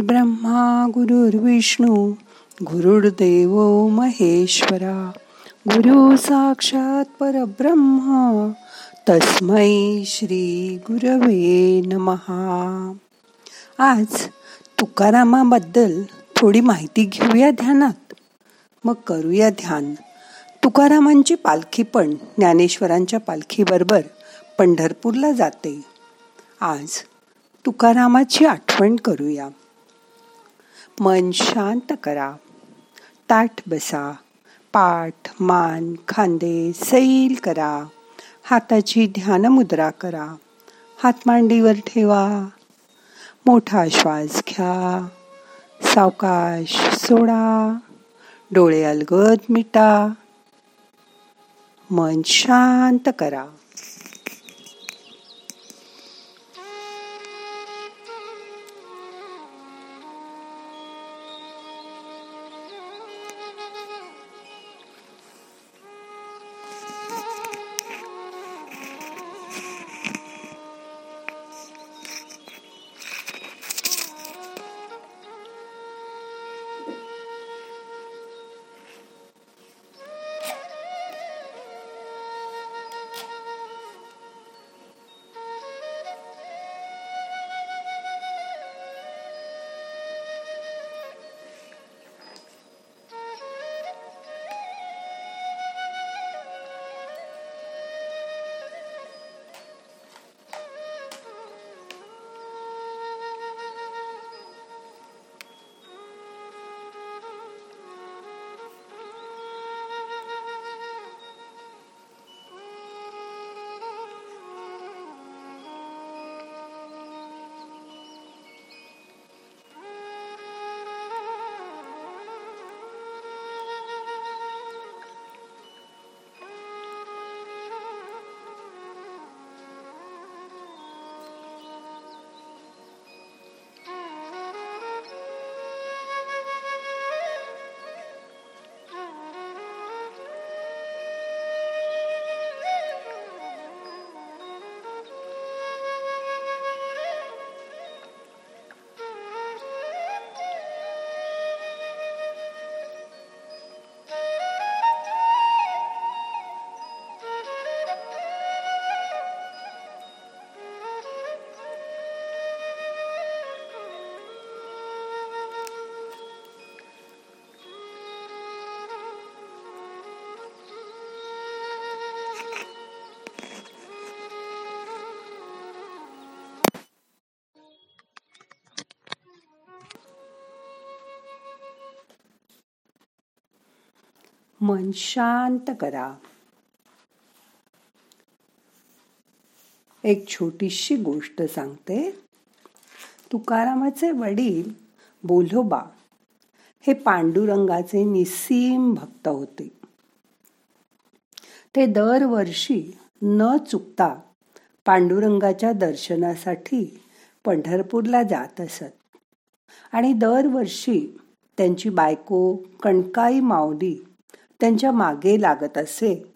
ब्रह्मा गुरुर्विष्णू गुरुर्देव महेश्वरा. गुरु साक्षात परब्रह्मा तस्मै श्री गुरवे नमहा. आज तुकारामाबद्दल थोडी माहिती घेऊया ध्यानात. मग करूया ध्यान. तुकारामांची पालखी पण ज्ञानेश्वरांच्या पालखीबरोबर पंढरपूरला जाते. आज तुकारामाची आठवण करूया. मन शांत करा. ताठ बसा. पाठ मान खांदे सैल करा. हाताची ध्यान मुद्रा करा. हात मांडीवर ठेवा. मोठा श्वास घ्या. सावकाश सोडा. डोळे अलगद मिटा. मन शांत करा. मन शांत करा. एक छोटीशी गोष्ट सांगते. तुकारामाचे वडील बोलोबा हे पांडुरंगाचे निसीम भक्त होते. ते दरवर्षी न चुकता पांडुरंगाच्या दर्शनासाठी पंढरपूरला जात असत. आणि दरवर्षी त्यांची बायको कणकाई माऊली त्यांच्या मागे लागत असे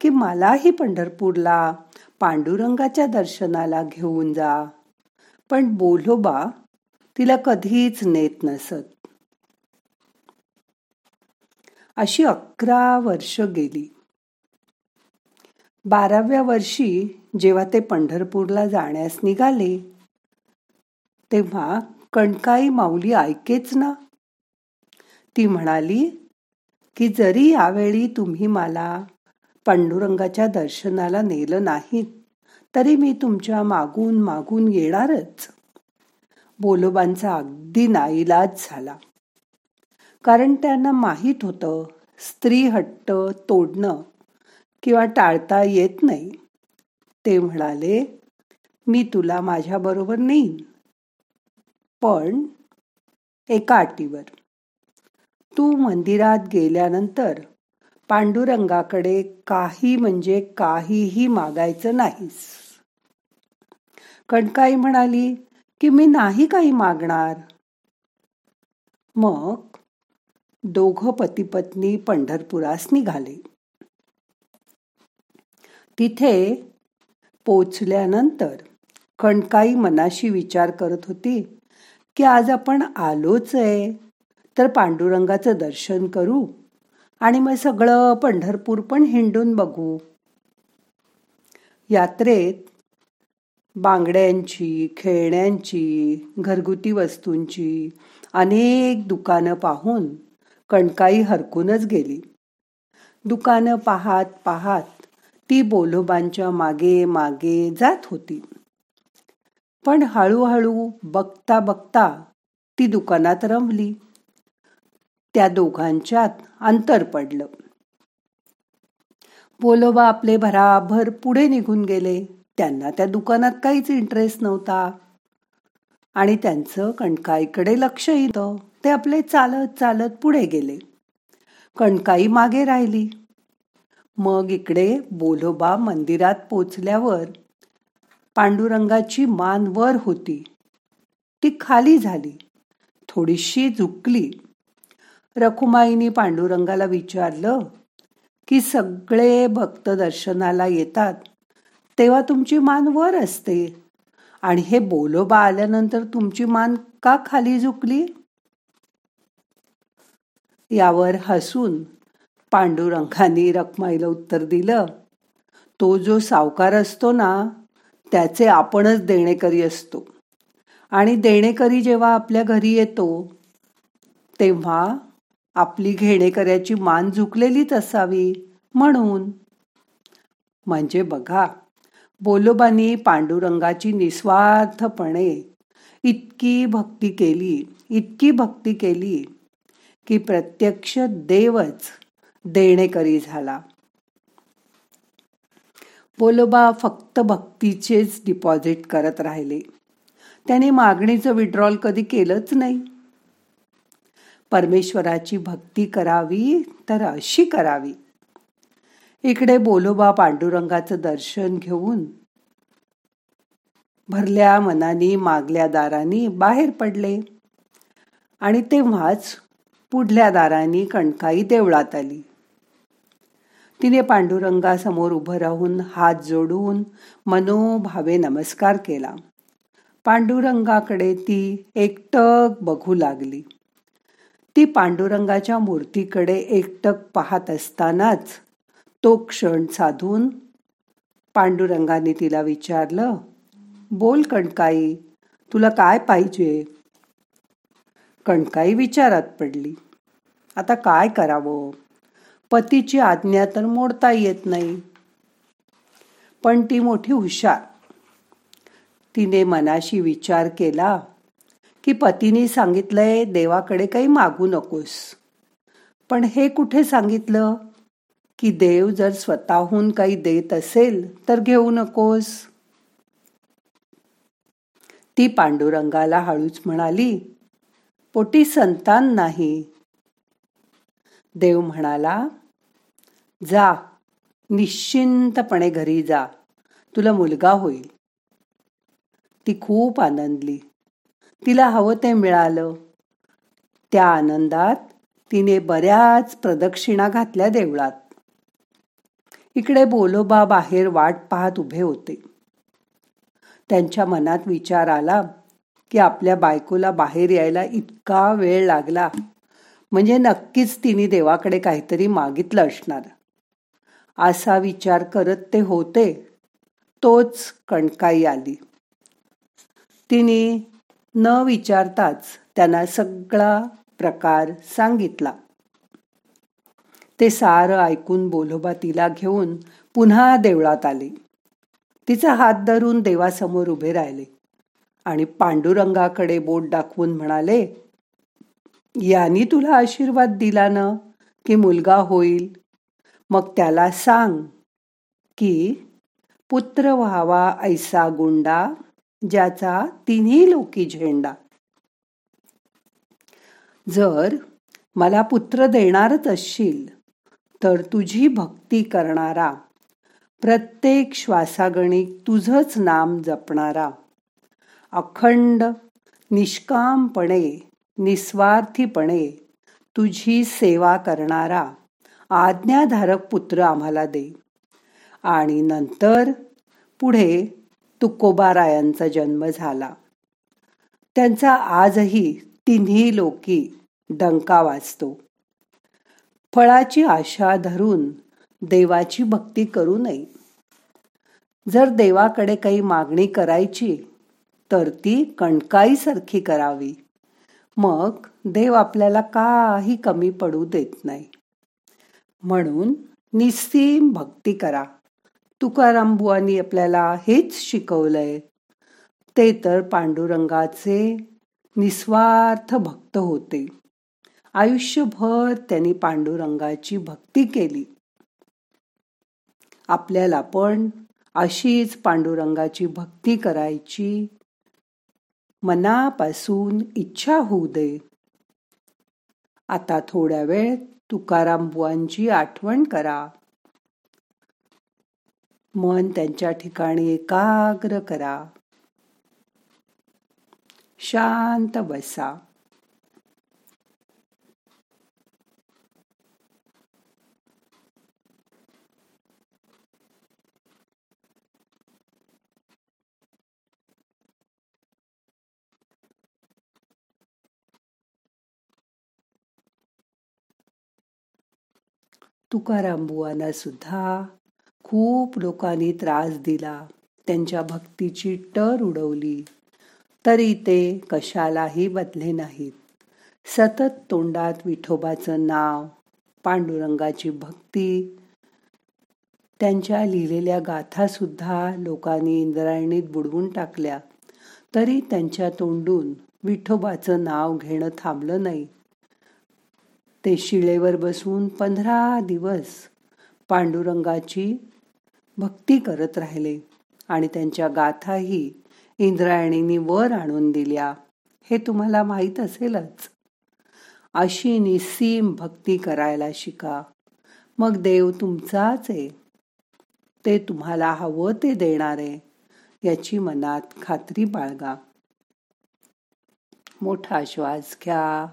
की मलाही पंढरपूरला पांडुरंगाच्या दर्शनाला घेऊन जा. पण बोलोबा तिला कधीच नेत नसत. अशी अकरा वर्ष गेली. बाराव्या वर्षी जेव्हा ते पंढरपूरला जाण्यास निघाले तेव्हा कणकाई माऊली ऐकेच ना. ती म्हणाली की जरी यावेळी तुम्ही मला पांडुरंगाच्या दर्शनाला नेलं नाहीत तरी मी तुमच्या मागून मागून येणारच. बोलोबांचा अगदी नाईलाज झाला. कारण त्यांना माहीत होतं स्त्री हट्ट तोडणं किंवा टाळता येत नाही. ते म्हणाले मी तुला माझ्याबरोबर नेईन. पण एका अटीवर. तू मंदिरात गेल्यानंतर पांडुरंगाकडे काही म्हणजे काहीही मागायचं नाहीस. कणकाई म्हणाली की मी नाही काही मागणार. मग दोघ पतीपत्नी पंढरपुरास निघाले. तिथे पोचल्यानंतर कणकाई मनाशी विचार करत होती की आज आपण आलोच आहे. तर पांडुरंगाचं दर्शन करू आणि मग सगळं पंढरपूर पण हिंडून बघू. यात्रेत बांगड्यांची खेळण्यांची घरगुती वस्तूंची अनेक दुकानं पाहून कणकाई हरकूनच गेली. दुकानं पाहात पाहात ती बोलोबांच्या मागे मागे जात होती. पण हळूहळू बघता बघता ती दुकानात रमली. त्या दोघांच्यात अंतर पडलं. बोलोबा आपले भराभर पुढे निघून गेले. त्यांना त्या दुकानात काहीच इंटरेस्ट नव्हता. आणि त्यांचं कणकाईकडे लक्ष येतं. ते आपले चालत चालत पुढे गेले. कणकाई मागे राहिली. मग इकडे बोलोबा मंदिरात पोचल्यावर पांडुरंगाची मान वर होती. ती खाली झाली. थोडीशी झुकली. रखुमाईनी पांडुरंगाला विचारलं की सगळे भक्त दर्शनाला येतात तेव्हा तुमची मान वर असते. आणि हे बोलोबा आल्यानंतर तुमची मान का खाली झुकली? यावर हसून पांडुरंगाने रखमाईला उत्तर दिलं तो जो सावकार असतो ना त्याचे आपणच देणेकरी असतो. आणि देणेकरी जेव्हा आपल्या घरी येतो तेव्हा आपली घेणेकऱ्याची मान झुकलेलीच असावी. म्हणून म्हणजे बघा बोलोबानी पांडुरंगाची निस्वार्थपणे इतकी भक्ती केली इतकी भक्ती केली की प्रत्यक्ष देवच देणेकरी झाला. बोलोबा फक्त भक्तीचेच डिपॉझिट करत राहिले. त्याने मागणीचं विड्रॉल कधी केलंच नाही. परमेश्वराची भक्ती करावी तर अशी करावी. इकडे बोलोबा पांडुरंगाचं दर्शन घेऊन भरल्या मनानी मागल्या दारांनी बाहेर पडले. आणि तेव्हाच पुढल्या दारांनी कणकाई देवळात आली. तिने पांडुरंगासमोर उभं राहून हात जोडून मनोभावे नमस्कार केला. पांडुरंगाकडे ती एकटक बघू लागली. ती पांडुरंगाच्या मूर्तीकडे एकटक पाहत असतानाच तो क्षण साधून पांडुरंगाने तिला विचारलं बोल कणकाई तुला काय पाहिजे? कणकाई विचारात पडली आता काय करावं? पतीची आज्ञा तर मोडता येत नाही. पण ती मोठी हुशार. तिने मनाशी विचार केला की पतीने सांगितलंय देवाकडे काही मागू नकोस. पण हे कुठे सांगितलं? की देव जर स्वतःहून काही देत असेल तर घेऊ नकोस. ती पांडुरंगाला हळूच म्हणाली पोटी संतान नाही. देव म्हणाला जा निश्चिंतपणे घरी जा. तुला मुलगा होईल. ती खूप आनंदली. तिला हवं ते मिळालं. त्या आनंदात तिने बऱ्याच प्रदक्षिणा घातल्या देवळात. इकडे बोलोबा बाहेर वाट पाहत उभे होते. त्यांच्या मनात विचार आला की आपल्या बायकोला बाहेर यायला इतका वेळ लागला. म्हणजे नक्कीच तिने देवाकडे काहीतरी मागितलं असणार. असा विचार करत ते होते. तोच कणकाई आली. तिने न विचारताच त्यांना सगळा प्रकार सांगितला. ते सारं ऐकून बोलोबा तिला घेऊन पुन्हा देवळात आले. तिचा हात धरून देवासमोर उभे राहिले आणि पांडुरंगाकडे बोट दाखवून म्हणाले यानी तुला आशीर्वाद दिला ना की मुलगा होईल? मग त्याला सांग की पुत्र व्हावा ऐसा गुंडा ज्याचा तिन्ही लोकी झेंडा. जर मला पुत्र देणारच असशील तर तुझी भक्ती करणारा प्रत्येक श्वासागणिक तुझच नाम जपणारा अखंड निष्कामपणे निस्वार्थीपणे तुझी सेवा करणारा आज्ञाधारक पुत्र आम्हाला दे. आणि नंतर पुढे तुकोबारायांचा जन्म झाला. त्यांचा आजही तिन्ही लोकी डंका वाचतो फळाची आशा धरून देवाची भक्ती करू नये. जर देवाकडे काही मागणी करायची तर ती कणकाईसारखी करावी. मग देव आपल्याला काही कमी पडू देत नाही. म्हणून निस्सीम भक्ती करा. तुकाराम बुवांनी आपल्याला हेच शिकवलंय. ते तर पांडुरंगाचे निस्वार्थ भक्त होते. आयुष्यभर त्यांनी पांडुरंगाची भक्ती केली. आपल्याला पण अशीच पांडुरंगाची भक्ती करायची मनापासून इच्छा होऊ दे. आता थोड्या वेळ तुकाराम बुवांची आठवण करा. मन त्यांच्या ठिकाणी एकाग्र करा. शांत बसा. तुकाराम बुवांना सुद्धा खूप लोकांनी त्रास दिला. त्यांच्या भक्तीची टर उडवली. तरी ते कशालाही बदले नाहीत. सतत तोंडात विठोबाचं नाव पांडुरंगाची भक्ती त्यांच्या लिहिलेल्या गाथासुद्धा लोकांनी इंद्रायणीत बुडवून टाकल्या. तरी त्यांच्या तोंडून विठोबाचं नाव घेणं थांबलं नाही. ते शिळेवर बसून पंधरा दिवस पांडुरंगाची भक्ती करत राहिले आणि त्यांच्या गाथाही इंद्रायणींनी वर आणून दिल्या. हे तुम्हाला माहीत असेलच. अशी निसीम भक्ती करायला शिका. मग देव तुमचाच आहे. ते तुम्हाला हवं ते देणारे याची मनात खात्री बाळगा. मोठा श्वास घ्या.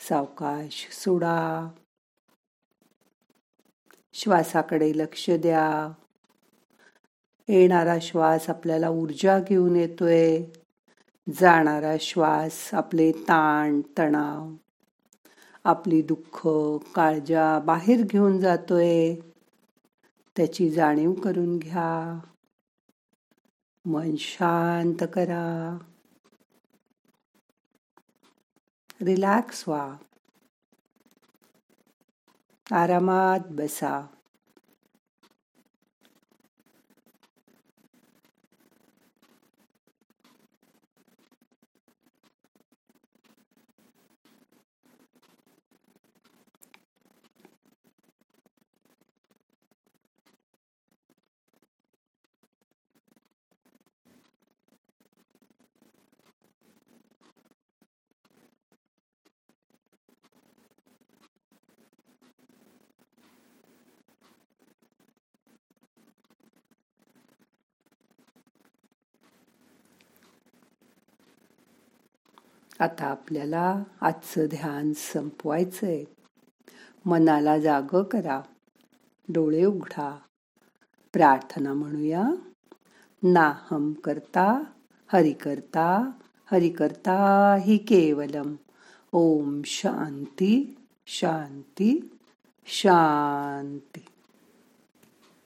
सावकाश सोडा. श्वासाकडे लक्ष द्या. येणारा श्वास आपल्याला ऊर्जा घेऊन येतोय. जाणारा श्वास आपले ताण तणाव आपली दुःख काळजा बाहेर घेऊन जातोय. त्याची जाणीव करून घ्या. मन शांत करा. रिलॅक्स व्हा. आरामात बसा आता आपल्याला आजचं ध्यान संपवायचं आहे मनाला जाग करा. डोळे उघडा. प्रार्थना म्हणूया. नाहम करता हरि करता हरि करता हि केवलम. ओम शांती शांती शांती.